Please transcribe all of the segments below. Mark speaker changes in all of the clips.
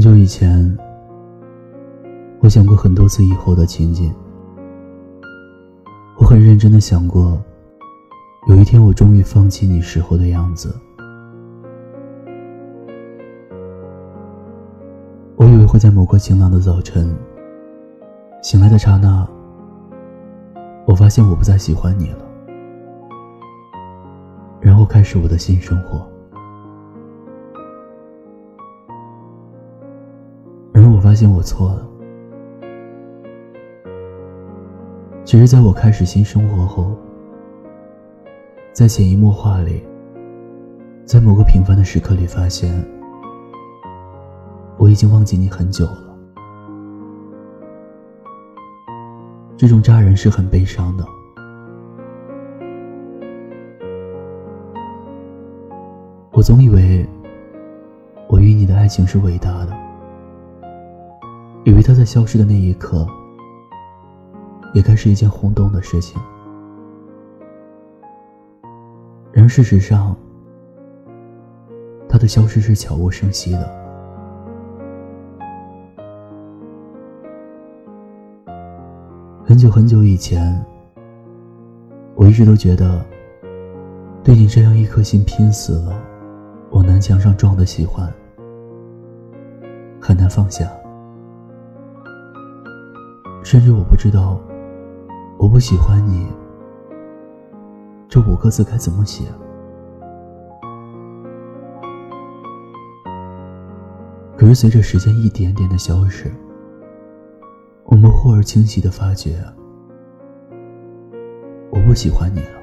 Speaker 1: 很久以前，我想过很多次以后的情景。我很认真的想过，有一天我终于放弃你时候的样子。我以为会在某个晴朗的早晨，醒来的刹那，我发现我不再喜欢你了，然后开始我的新生活。发现我错了。其实，在我开始新生活后，在潜移默化里，在某个平凡的时刻里，发现我已经忘记你很久了。这种扎人是很悲伤的。我总以为，我与你的爱情是伟大的。以为他在消失的那一刻，也该是一件轰动的事情。然而事实上，他的消失是悄无声息的。很久很久以前，我一直都觉得，对你这样一颗心拼死了往南墙上撞的喜欢，很难放下。甚至我不知道，我不喜欢你这五个字该怎么写。可是随着时间一点点的消逝，我们忽而清晰的发觉，我不喜欢你了。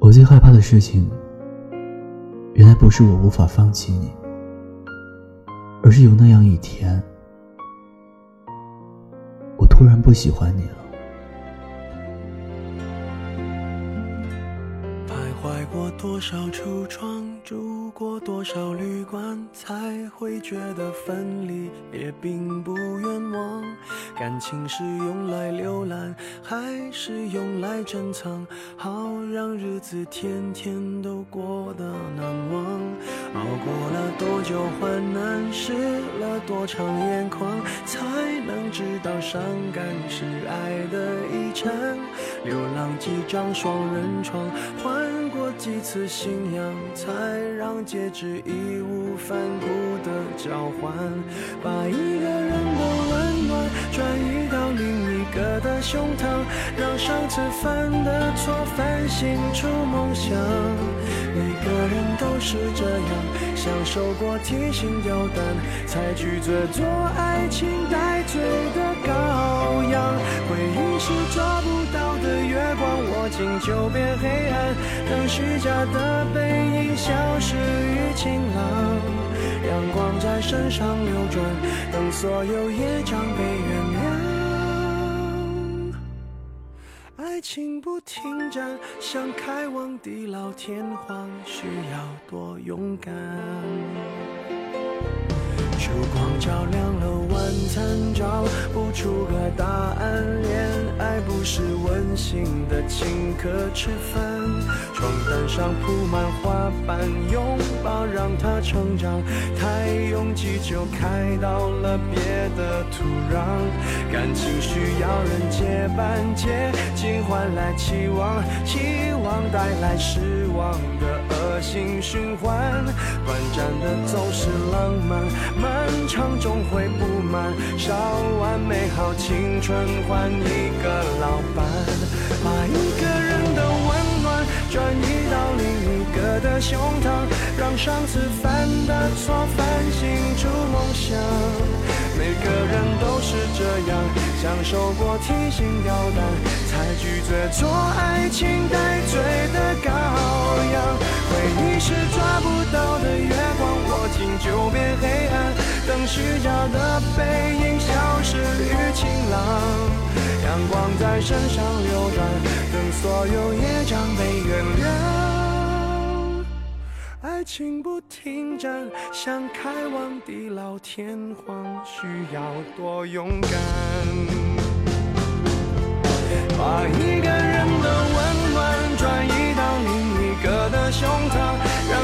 Speaker 1: 我最害怕的事情。不是我无法放弃你，而是有那样一天，我突然不喜欢你了。
Speaker 2: 徘徊过多少橱窗，住过多少旅馆，才会觉得分离也并不冤枉。感情是用来浏览，还是用来珍藏？好让日子天天都过得难忘。熬过了多久患难，湿了多长眼眶，才能知道伤感是爱的遗产。流浪几张双人床，换过几次信仰，才让戒指义无反顾的交换。把一个人的温暖转。移到另一个的胸膛，让上次犯的错反省出梦想。每个人都是这样，享受过提心吊胆，才拒绝做爱情带罪的羔羊。回忆是抓不到的月光，握紧就变黑暗。等虚假的背影消失于晴朗。阳光在身上流转，等所有业障被原谅。爱情不停站，想。开往地老天荒，需要多勇敢。烛光照亮了晚餐，找不出个答案。不是温馨的请客吃饭，床单上铺满花瓣，拥抱让它成长。太拥挤就开到了别的土壤。感情需要人接班，接近换来期望，期望带来失望的恶性循环。短暂的总是浪漫。漫长终会不满，烧完美好青春换一个老伴，把一个人的温暖转移到另一个的胸膛，让上次犯的错反省出梦想。每个人都是这样，享受过提心吊胆，才拒绝做爱情带罪的羔羊。回忆是抓不到的月光，握紧就变黑暗。等虚假的背影消失于晴朗，阳光在身上流转，等所有业障被原谅。爱情不停站，想开往地老天荒，需要多勇敢。把一个人的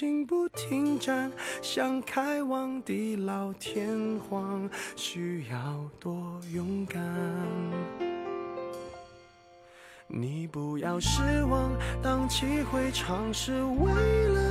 Speaker 2: 心不停站，想开往地老天荒，需要多勇敢。你不要失望，荡气回肠是为了